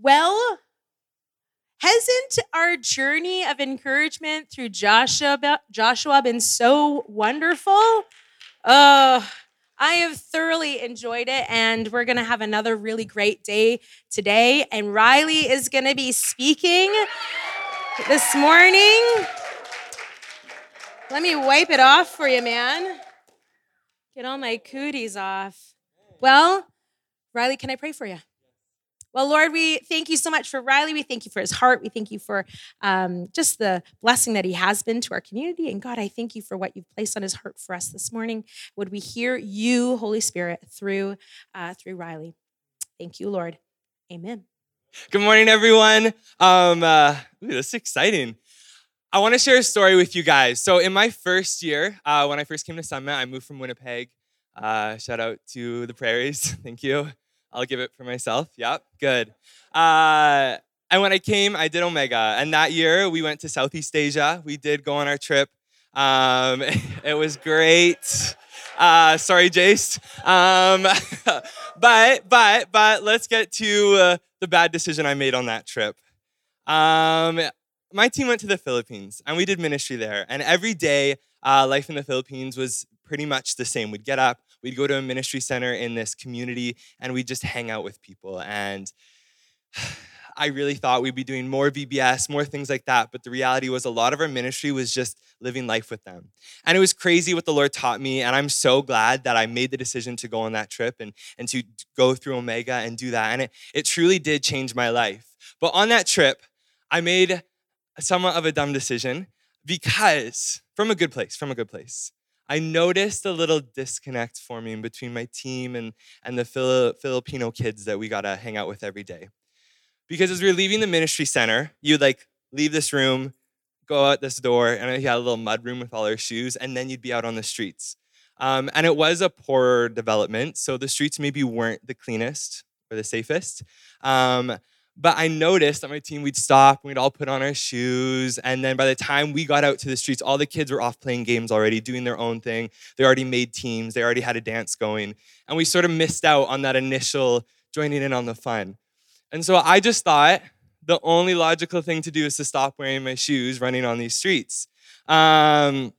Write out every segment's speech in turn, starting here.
Well, hasn't our journey of encouragement through Joshua, Joshua been so wonderful? Oh, I have thoroughly enjoyed it, and we're going to have another really great day today. And Riley is going to be speaking this morning. Let me wipe it off for you, man. Get all my cooties off. Well, Riley, can I pray for you? Well, Lord, we thank you so much for Riley. We thank you for his heart. We thank you for um, just the blessing that he has been to our community. And God, I thank you for what you've placed on his heart for us this morning. Would we hear you, Holy Spirit, through uh, through Riley? Thank you, Lord. Amen. Good morning, everyone. Um, uh, ooh, this is exciting. I want to share a story with you guys. So, in my first year, uh, when I first came to Summit, I moved from Winnipeg. Uh, shout out to the prairies. Thank you. I'll give it for myself. Yep, good. Uh, and when I came, I did Omega. And that year, we went to Southeast Asia. We did go on our trip. Um, it was great. Uh, sorry, Jace. Um, but but but let's get to uh, the bad decision I made on that trip. Um, my team went to the Philippines and we did ministry there. And every day, uh, life in the Philippines was pretty much the same. We'd get up, we'd go to a ministry center in this community, and we'd just hang out with people. And I really thought we'd be doing more VBS, more things like that. But the reality was, a lot of our ministry was just living life with them. And it was crazy what the Lord taught me. And I'm so glad that I made the decision to go on that trip and, and to go through Omega and do that. And it, it truly did change my life. But on that trip, I made somewhat of a dumb decision because, from a good place, from a good place. I noticed a little disconnect forming between my team and, and the Filipino kids that we got to hang out with every day. Because as we were leaving the ministry center, you'd like leave this room, go out this door, and you had a little mud room with all our shoes, and then you'd be out on the streets. Um, and it was a poor development, so the streets maybe weren't the cleanest or the safest. Um, but I noticed that my team, we'd stop, and we'd all put on our shoes. And then by the time we got out to the streets, all the kids were off playing games already, doing their own thing. They already made teams, they already had a dance going. And we sort of missed out on that initial joining in on the fun. And so I just thought the only logical thing to do is to stop wearing my shoes running on these streets. Um,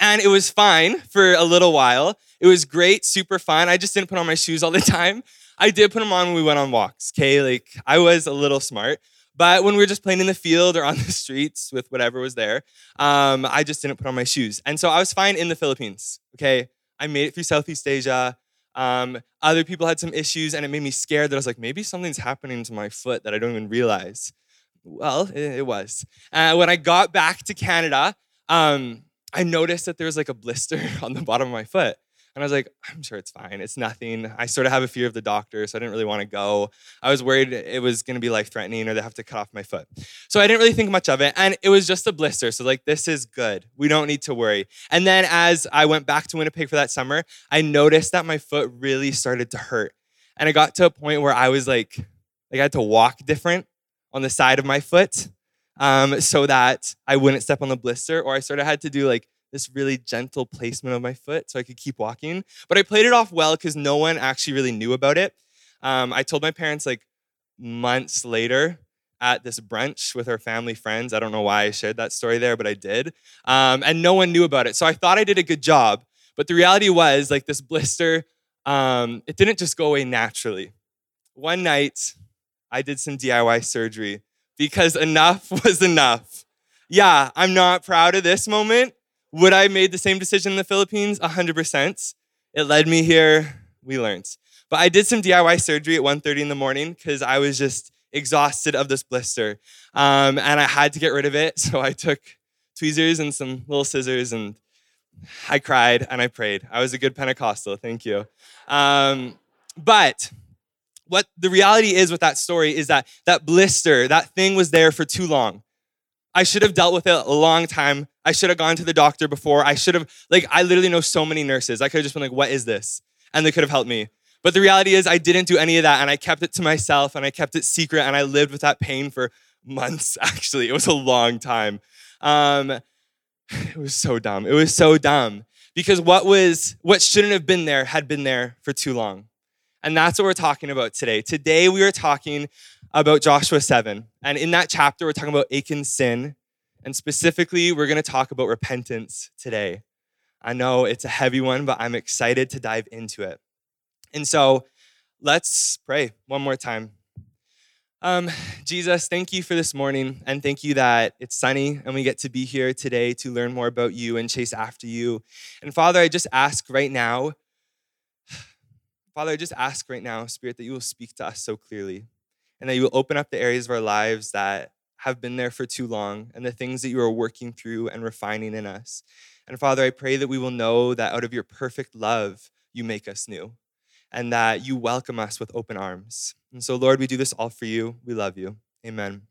and it was fine for a little while. It was great, super fun. I just didn't put on my shoes all the time. I did put them on when we went on walks, okay? Like I was a little smart. But when we were just playing in the field or on the streets with whatever was there, um, I just didn't put on my shoes. And so I was fine in the Philippines, okay? I made it through Southeast Asia. Um, other people had some issues, and it made me scared that I was like, maybe something's happening to my foot that I don't even realize. Well, it, it was. Uh, when I got back to Canada, um, I noticed that there was like a blister on the bottom of my foot. And I was like, I'm sure it's fine. It's nothing. I sort of have a fear of the doctor, so I didn't really want to go. I was worried it was going to be life threatening or they have to cut off my foot. So I didn't really think much of it. And it was just a blister. So, like, this is good. We don't need to worry. And then as I went back to Winnipeg for that summer, I noticed that my foot really started to hurt. And it got to a point where I was like, like I had to walk different on the side of my foot um, so that I wouldn't step on the blister, or I sort of had to do like this really gentle placement of my foot so I could keep walking. But I played it off well because no one actually really knew about it. Um, I told my parents like months later at this brunch with our family friends. I don't know why I shared that story there, but I did. Um, and no one knew about it. So I thought I did a good job. But the reality was, like, this blister, um, it didn't just go away naturally. One night, I did some DIY surgery because enough was enough. Yeah, I'm not proud of this moment, would I have made the same decision in the Philippines? 100%. It led me here. We learned. But I did some DIY surgery at 1.30 in the morning because I was just exhausted of this blister. Um, and I had to get rid of it. So I took tweezers and some little scissors and I cried and I prayed. I was a good Pentecostal. Thank you. Um, but what the reality is with that story is that that blister, that thing was there for too long. I should have dealt with it a long time. I should have gone to the doctor before. I should have, like, I literally know so many nurses. I could have just been like, what is this? And they could have helped me. But the reality is, I didn't do any of that. And I kept it to myself and I kept it secret. And I lived with that pain for months, actually. It was a long time. Um, it was so dumb. It was so dumb because what was, what shouldn't have been there had been there for too long. And that's what we're talking about today. Today, we are talking about Joshua 7. And in that chapter, we're talking about Achan's sin. And specifically, we're going to talk about repentance today. I know it's a heavy one, but I'm excited to dive into it. And so let's pray one more time. Um, Jesus, thank you for this morning, and thank you that it's sunny and we get to be here today to learn more about you and chase after you. And Father, I just ask right now, Father, I just ask right now, Spirit, that you will speak to us so clearly and that you will open up the areas of our lives that have been there for too long and the things that you are working through and refining in us. And Father, I pray that we will know that out of your perfect love, you make us new and that you welcome us with open arms. And so, Lord, we do this all for you. We love you. Amen.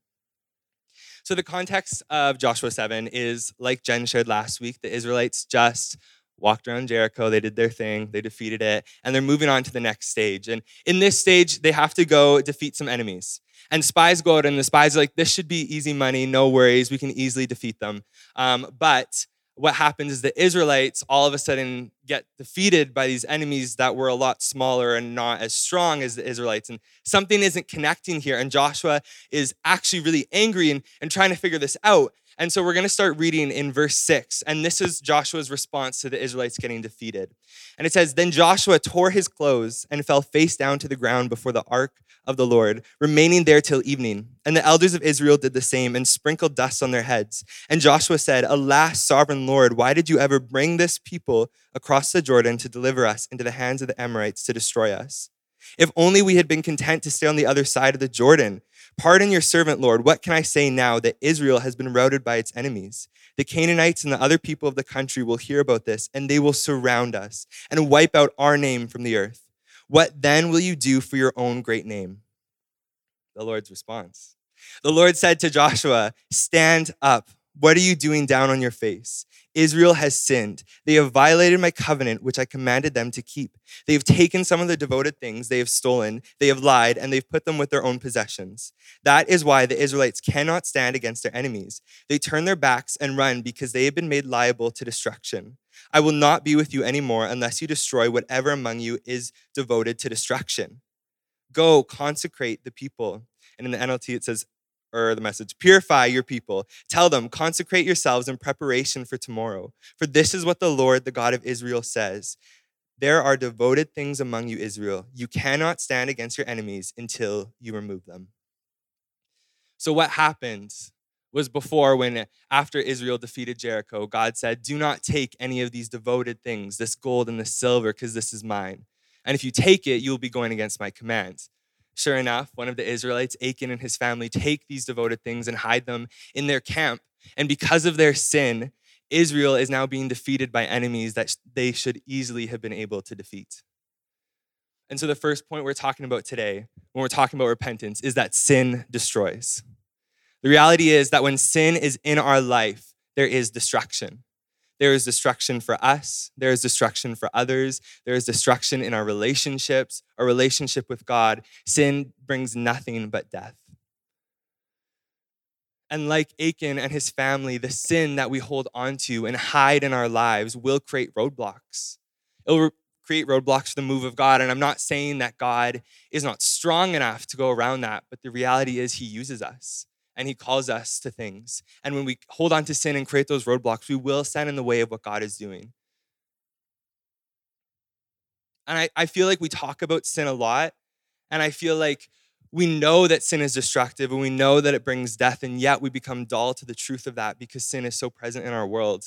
So, the context of Joshua 7 is like Jen shared last week, the Israelites just walked around Jericho, they did their thing, they defeated it, and they're moving on to the next stage. And in this stage, they have to go defeat some enemies. And spies go out, and the spies are like, this should be easy money, no worries, we can easily defeat them. Um, but what happens is the Israelites all of a sudden get defeated by these enemies that were a lot smaller and not as strong as the Israelites. And something isn't connecting here. And Joshua is actually really angry and, and trying to figure this out. And so we're going to start reading in verse 6. And this is Joshua's response to the Israelites getting defeated. And it says Then Joshua tore his clothes and fell face down to the ground before the ark of the Lord, remaining there till evening. And the elders of Israel did the same and sprinkled dust on their heads. And Joshua said, Alas, sovereign Lord, why did you ever bring this people across the Jordan to deliver us into the hands of the Amorites to destroy us? If only we had been content to stay on the other side of the Jordan. Pardon your servant, Lord. What can I say now that Israel has been routed by its enemies? The Canaanites and the other people of the country will hear about this, and they will surround us and wipe out our name from the earth. What then will you do for your own great name? The Lord's response. The Lord said to Joshua, Stand up. What are you doing down on your face? Israel has sinned. They have violated my covenant, which I commanded them to keep. They have taken some of the devoted things they have stolen, they have lied, and they've put them with their own possessions. That is why the Israelites cannot stand against their enemies. They turn their backs and run because they have been made liable to destruction. I will not be with you anymore unless you destroy whatever among you is devoted to destruction. Go consecrate the people. And in the NLT, it says, or the message, purify your people. Tell them, consecrate yourselves in preparation for tomorrow. For this is what the Lord, the God of Israel, says There are devoted things among you, Israel. You cannot stand against your enemies until you remove them. So, what happened was before when, after Israel defeated Jericho, God said, Do not take any of these devoted things, this gold and this silver, because this is mine. And if you take it, you'll be going against my commands. Sure enough, one of the Israelites, Achan and his family, take these devoted things and hide them in their camp. And because of their sin, Israel is now being defeated by enemies that they should easily have been able to defeat. And so, the first point we're talking about today, when we're talking about repentance, is that sin destroys. The reality is that when sin is in our life, there is destruction. There is destruction for us. There is destruction for others. There is destruction in our relationships, our relationship with God. Sin brings nothing but death. And like Achan and his family, the sin that we hold onto and hide in our lives will create roadblocks. It will create roadblocks for the move of God. And I'm not saying that God is not strong enough to go around that, but the reality is he uses us and he calls us to things. And when we hold on to sin and create those roadblocks, we will stand in the way of what God is doing. And I, I feel like we talk about sin a lot, and I feel like we know that sin is destructive and we know that it brings death, and yet we become dull to the truth of that because sin is so present in our world.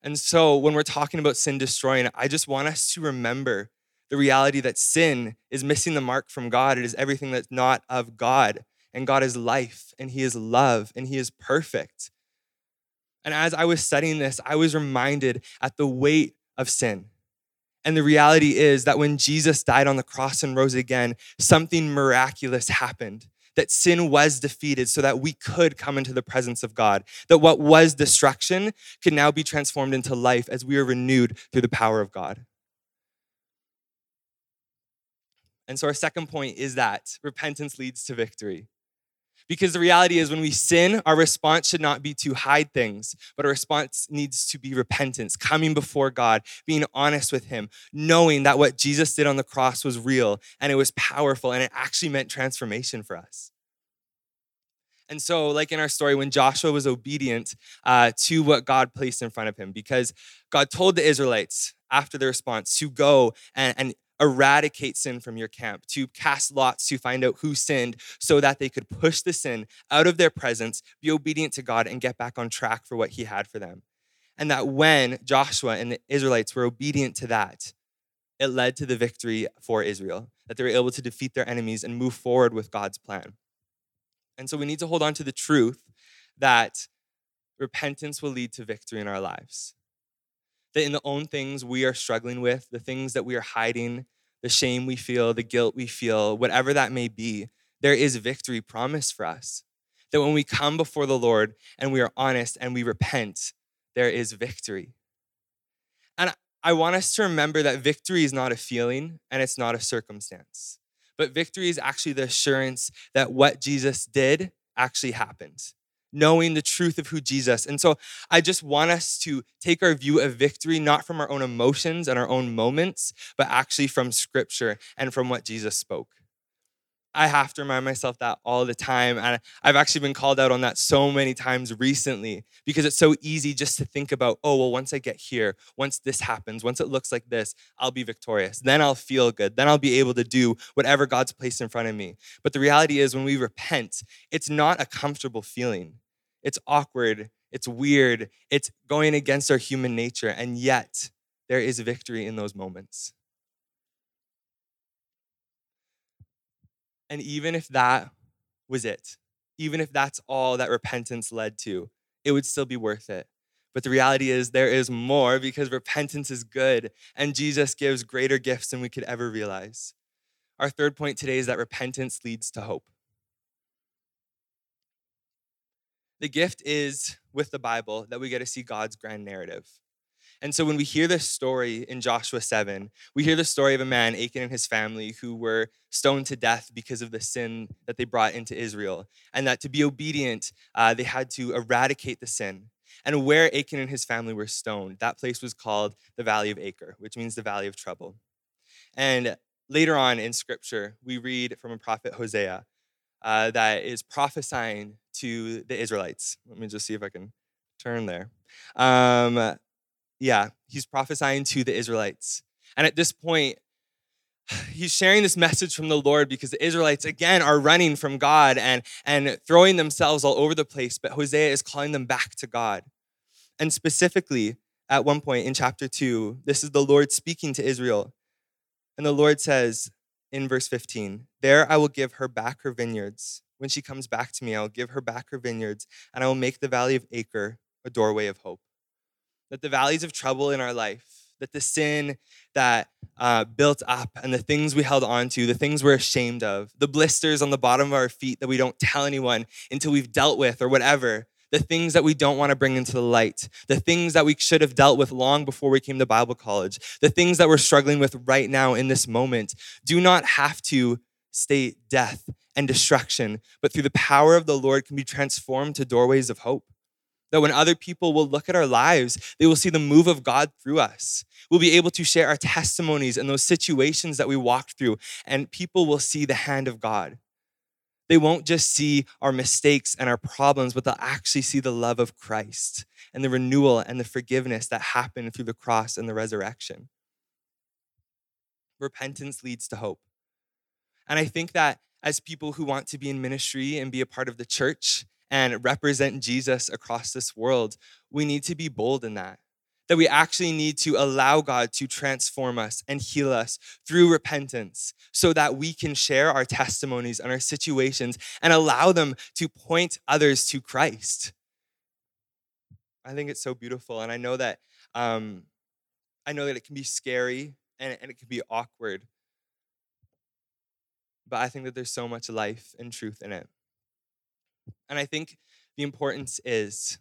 And so when we're talking about sin destroying, I just want us to remember the reality that sin is missing the mark from God. It is everything that's not of God and God is life, and He is love, and He is perfect. And as I was studying this, I was reminded at the weight of sin. And the reality is that when Jesus died on the cross and rose again, something miraculous happened. That sin was defeated so that we could come into the presence of God. That what was destruction could now be transformed into life as we are renewed through the power of God. And so, our second point is that repentance leads to victory. Because the reality is, when we sin, our response should not be to hide things, but our response needs to be repentance, coming before God, being honest with Him, knowing that what Jesus did on the cross was real and it was powerful and it actually meant transformation for us. And so, like in our story, when Joshua was obedient uh, to what God placed in front of him, because God told the Israelites after the response to go and, and eradicate sin from your camp, to cast lots to find out who sinned so that they could push the sin out of their presence, be obedient to God, and get back on track for what He had for them. And that when Joshua and the Israelites were obedient to that, it led to the victory for Israel, that they were able to defeat their enemies and move forward with God's plan. And so we need to hold on to the truth that repentance will lead to victory in our lives. That in the own things we are struggling with, the things that we are hiding, the shame we feel, the guilt we feel, whatever that may be, there is victory promised for us. That when we come before the Lord and we are honest and we repent, there is victory. And I want us to remember that victory is not a feeling and it's not a circumstance, but victory is actually the assurance that what Jesus did actually happened knowing the truth of who Jesus. And so I just want us to take our view of victory not from our own emotions and our own moments, but actually from scripture and from what Jesus spoke. I have to remind myself that all the time. And I've actually been called out on that so many times recently because it's so easy just to think about, oh, well, once I get here, once this happens, once it looks like this, I'll be victorious. Then I'll feel good. Then I'll be able to do whatever God's placed in front of me. But the reality is, when we repent, it's not a comfortable feeling. It's awkward. It's weird. It's going against our human nature. And yet, there is victory in those moments. And even if that was it, even if that's all that repentance led to, it would still be worth it. But the reality is, there is more because repentance is good and Jesus gives greater gifts than we could ever realize. Our third point today is that repentance leads to hope. The gift is with the Bible that we get to see God's grand narrative. And so when we hear this story in Joshua 7, we hear the story of a man, Achan and his family, who were stoned to death because of the sin that they brought into Israel. And that to be obedient, uh, they had to eradicate the sin. And where Achan and his family were stoned, that place was called the Valley of Achor, which means the Valley of Trouble. And later on in scripture, we read from a prophet Hosea uh, that is prophesying to the Israelites. Let me just see if I can turn there. Um, yeah, he's prophesying to the Israelites. And at this point, he's sharing this message from the Lord because the Israelites, again, are running from God and, and throwing themselves all over the place. But Hosea is calling them back to God. And specifically, at one point in chapter 2, this is the Lord speaking to Israel. And the Lord says in verse 15, There I will give her back her vineyards when she comes back to me, I will give her back her vineyards, and I will make the valley of Achor a doorway of hope. That the valleys of trouble in our life, that the sin that uh, built up and the things we held on to, the things we're ashamed of, the blisters on the bottom of our feet that we don't tell anyone until we've dealt with or whatever, the things that we don't want to bring into the light, the things that we should have dealt with long before we came to Bible college, the things that we're struggling with right now in this moment, do not have to stay death and destruction, but through the power of the Lord can be transformed to doorways of hope. That when other people will look at our lives, they will see the move of God through us. We'll be able to share our testimonies and those situations that we walked through, and people will see the hand of God. They won't just see our mistakes and our problems, but they'll actually see the love of Christ and the renewal and the forgiveness that happened through the cross and the resurrection. Repentance leads to hope. And I think that as people who want to be in ministry and be a part of the church and represent Jesus across this world, we need to be bold in that. That we actually need to allow God to transform us and heal us through repentance so that we can share our testimonies and our situations and allow them to point others to Christ. I think it's so beautiful. And I know that um, I know that it can be scary and, and it can be awkward but I think that there's so much life and truth in it. And I think the importance is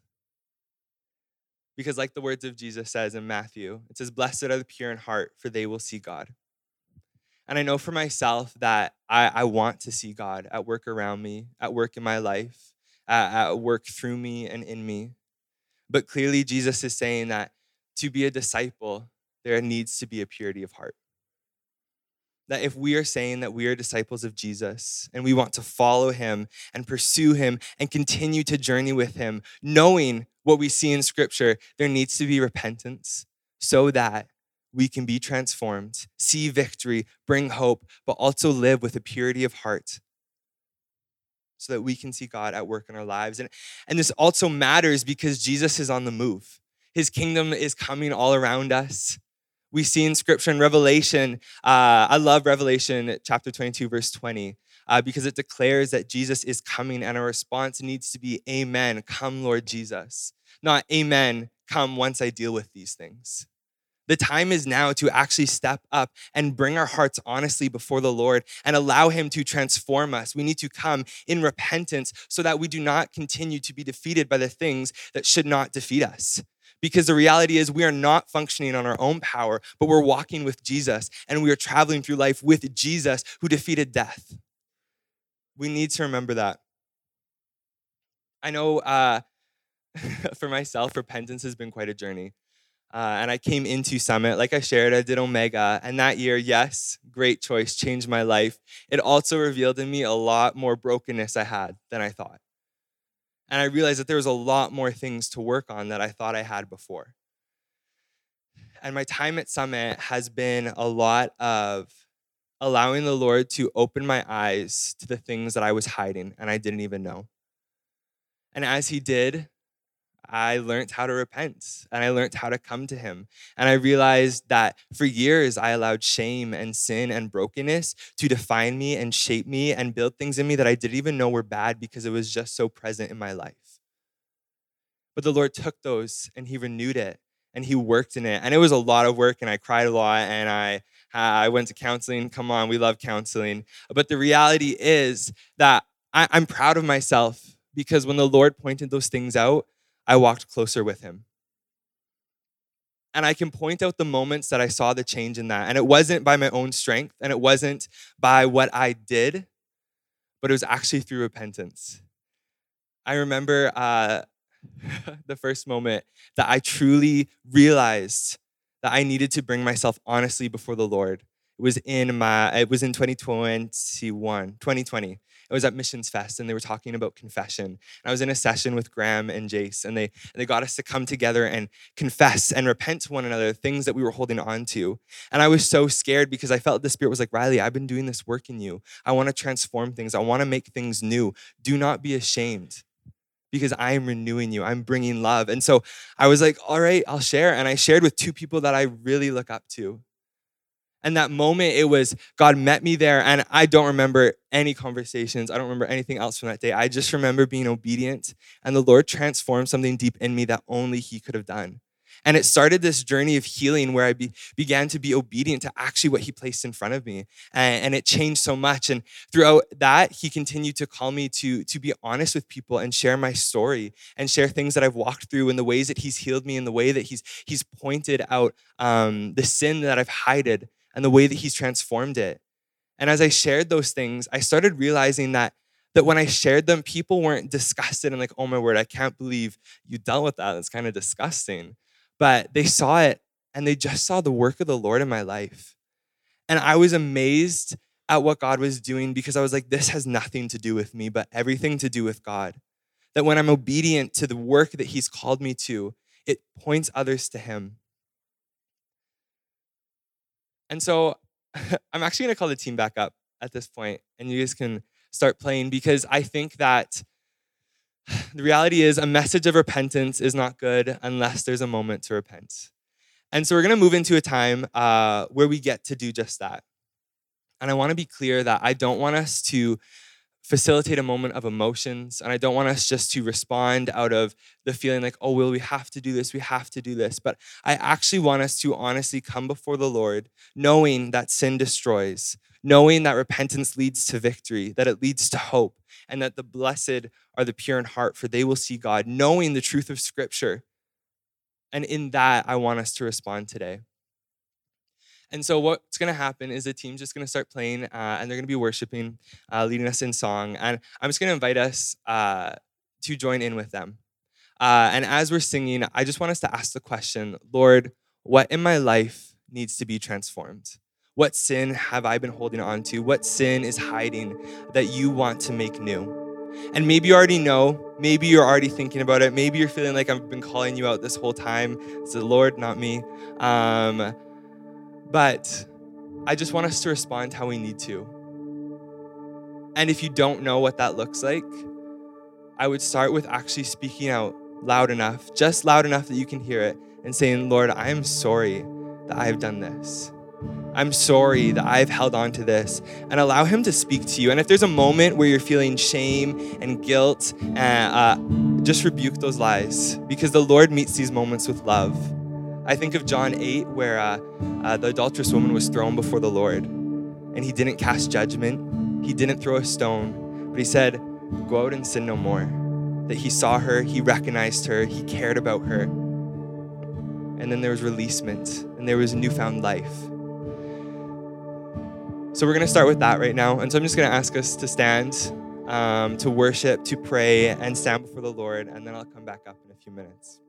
because, like the words of Jesus says in Matthew, it says, Blessed are the pure in heart, for they will see God. And I know for myself that I, I want to see God at work around me, at work in my life, at, at work through me and in me. But clearly, Jesus is saying that to be a disciple, there needs to be a purity of heart that if we are saying that we are disciples of Jesus and we want to follow him and pursue him and continue to journey with him, knowing what we see in scripture, there needs to be repentance so that we can be transformed, see victory, bring hope, but also live with a purity of heart so that we can see God at work in our lives. And, and this also matters because Jesus is on the move. His kingdom is coming all around us. We see in scripture in Revelation, uh, I love Revelation chapter 22, verse 20, uh, because it declares that Jesus is coming and our response needs to be, Amen, come, Lord Jesus. Not, Amen, come once I deal with these things. The time is now to actually step up and bring our hearts honestly before the Lord and allow Him to transform us. We need to come in repentance so that we do not continue to be defeated by the things that should not defeat us. Because the reality is, we are not functioning on our own power, but we're walking with Jesus and we are traveling through life with Jesus who defeated death. We need to remember that. I know uh, for myself, repentance has been quite a journey. Uh, and I came into Summit, like I shared, I did Omega. And that year, yes, great choice, changed my life. It also revealed in me a lot more brokenness I had than I thought. And I realized that there was a lot more things to work on that I thought I had before. And my time at Summit has been a lot of allowing the Lord to open my eyes to the things that I was hiding and I didn't even know. And as He did, I learned how to repent and I learned how to come to Him. And I realized that for years I allowed shame and sin and brokenness to define me and shape me and build things in me that I didn't even know were bad because it was just so present in my life. But the Lord took those and He renewed it and He worked in it. And it was a lot of work and I cried a lot and I I went to counseling. Come on, we love counseling. But the reality is that I, I'm proud of myself because when the Lord pointed those things out, I walked closer with him. And I can point out the moments that I saw the change in that. And it wasn't by my own strength and it wasn't by what I did, but it was actually through repentance. I remember uh, the first moment that I truly realized that I needed to bring myself honestly before the Lord. It was in my it was in 2021, 2020. I was at Missions Fest and they were talking about confession. And I was in a session with Graham and Jace, and they, and they got us to come together and confess and repent to one another things that we were holding on to. And I was so scared because I felt the Spirit was like, Riley, I've been doing this work in you. I want to transform things, I want to make things new. Do not be ashamed because I am renewing you. I'm bringing love. And so I was like, all right, I'll share. And I shared with two people that I really look up to. And that moment, it was God met me there. And I don't remember any conversations. I don't remember anything else from that day. I just remember being obedient. And the Lord transformed something deep in me that only He could have done. And it started this journey of healing where I be, began to be obedient to actually what He placed in front of me. And, and it changed so much. And throughout that, He continued to call me to, to be honest with people and share my story and share things that I've walked through and the ways that He's healed me and the way that He's, he's pointed out um, the sin that I've hided and the way that he's transformed it. And as I shared those things, I started realizing that that when I shared them, people weren't disgusted and like, oh my word, I can't believe you dealt with that. It's kind of disgusting. But they saw it and they just saw the work of the Lord in my life. And I was amazed at what God was doing because I was like, this has nothing to do with me, but everything to do with God. That when I'm obedient to the work that He's called me to, it points others to Him. And so I'm actually going to call the team back up at this point, and you guys can start playing because I think that the reality is a message of repentance is not good unless there's a moment to repent. And so we're going to move into a time uh, where we get to do just that. And I want to be clear that I don't want us to facilitate a moment of emotions. And I don't want us just to respond out of the feeling like, oh, well, we have to do this, we have to do this. But I actually want us to honestly come before the Lord, knowing that sin destroys, knowing that repentance leads to victory, that it leads to hope, and that the blessed are the pure in heart, for they will see God, knowing the truth of Scripture. And in that, I want us to respond today. And so what's going to happen is the team's just going to start playing, uh, and they're going to be worshiping, uh, leading us in song. And I'm just going to invite us uh, to join in with them. Uh, and as we're singing, I just want us to ask the question, Lord, what in my life needs to be transformed? What sin have I been holding on to? What sin is hiding that you want to make new? And maybe you already know, maybe you're already thinking about it, maybe you're feeling like I've been calling you out this whole time. It's the Lord, not me. Um, but I just want us to respond how we need to. And if you don't know what that looks like, I would start with actually speaking out loud enough, just loud enough that you can hear it, and saying, Lord, I am sorry that I have done this. I'm sorry that I've held on to this and allow Him to speak to you. And if there's a moment where you're feeling shame and guilt, uh, uh, just rebuke those lies because the Lord meets these moments with love. I think of John 8, where uh, uh, the adulterous woman was thrown before the Lord and He didn't cast judgment, He didn't throw a stone, but He said, Go out and sin no more. That He saw her, He recognized her, He cared about her. And then there was releasement and there was newfound life. So we're going to start with that right now. And so I'm just going to ask us to stand, um, to worship, to pray, and stand before the Lord. And then I'll come back up in a few minutes.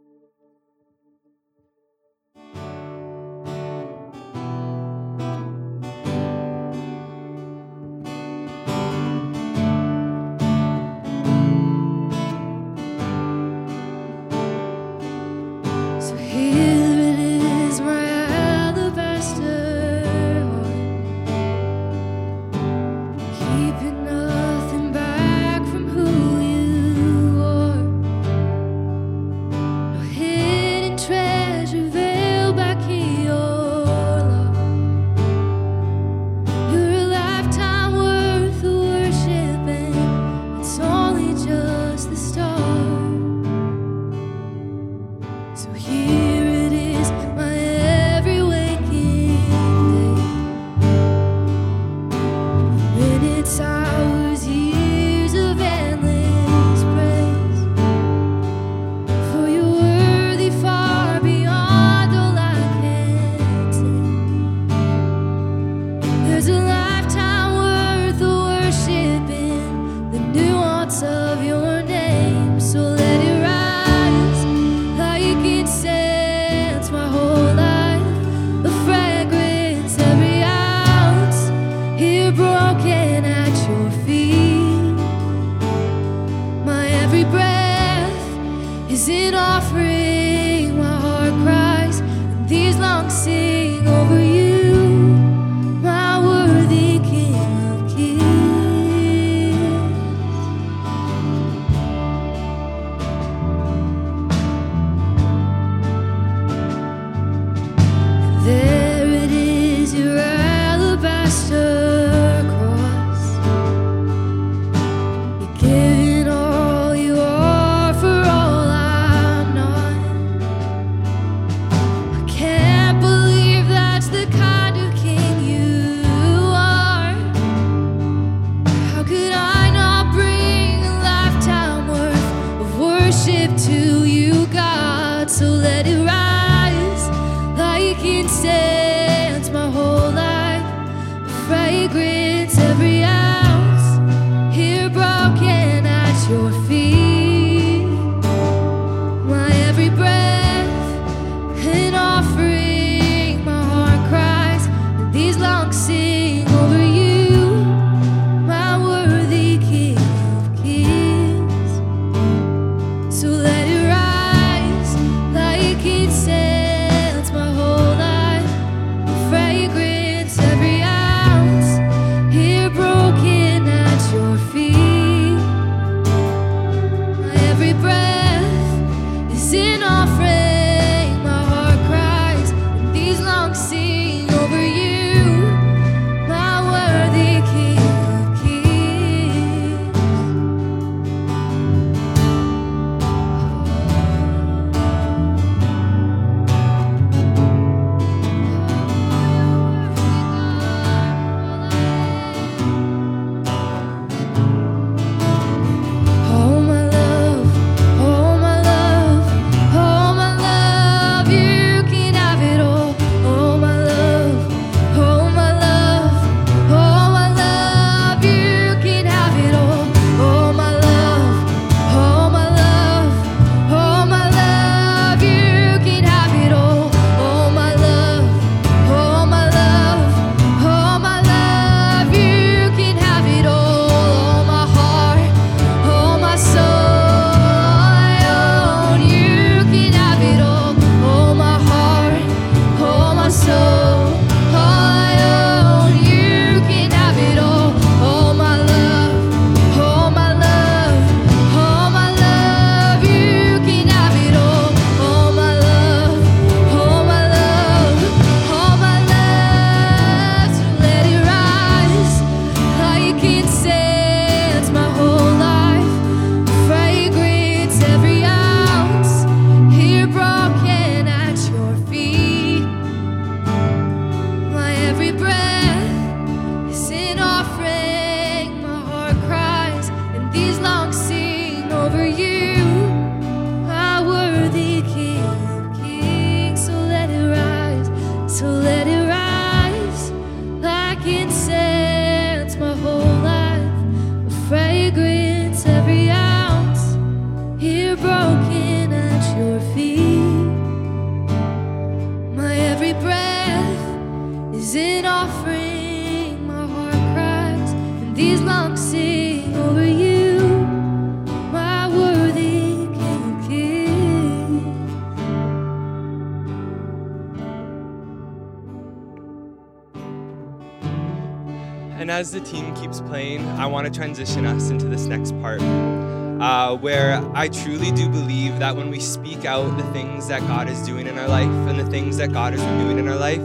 Team keeps playing, I want to transition us into this next part. Uh, where I truly do believe that when we speak out the things that God is doing in our life and the things that God is renewing in our life,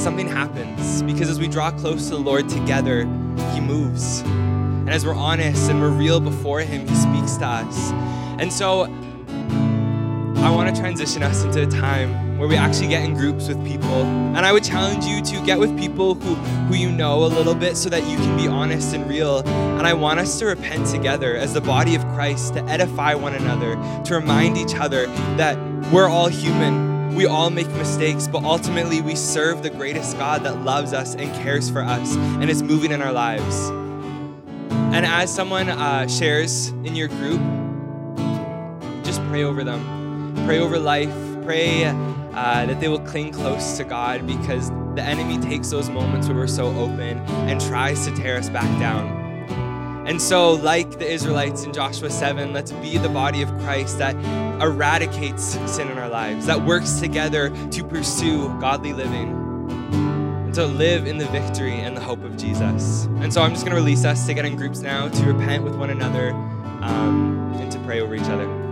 something happens. Because as we draw close to the Lord together, He moves. And as we're honest and we're real before Him, He speaks to us. And so I want to transition us into a time where we actually get in groups with people. And I would challenge you to get with people who, who you know a little bit so that you can be honest and real. And I want us to repent together as the body of Christ, to edify one another, to remind each other that we're all human. We all make mistakes, but ultimately we serve the greatest God that loves us and cares for us and is moving in our lives. And as someone uh, shares in your group, just pray over them. Pray over life. Pray uh, that they will cling close to God because the enemy takes those moments where we're so open and tries to tear us back down. And so, like the Israelites in Joshua 7, let's be the body of Christ that eradicates sin in our lives, that works together to pursue godly living, and to live in the victory and the hope of Jesus. And so, I'm just going to release us to get in groups now to repent with one another um, and to pray over each other.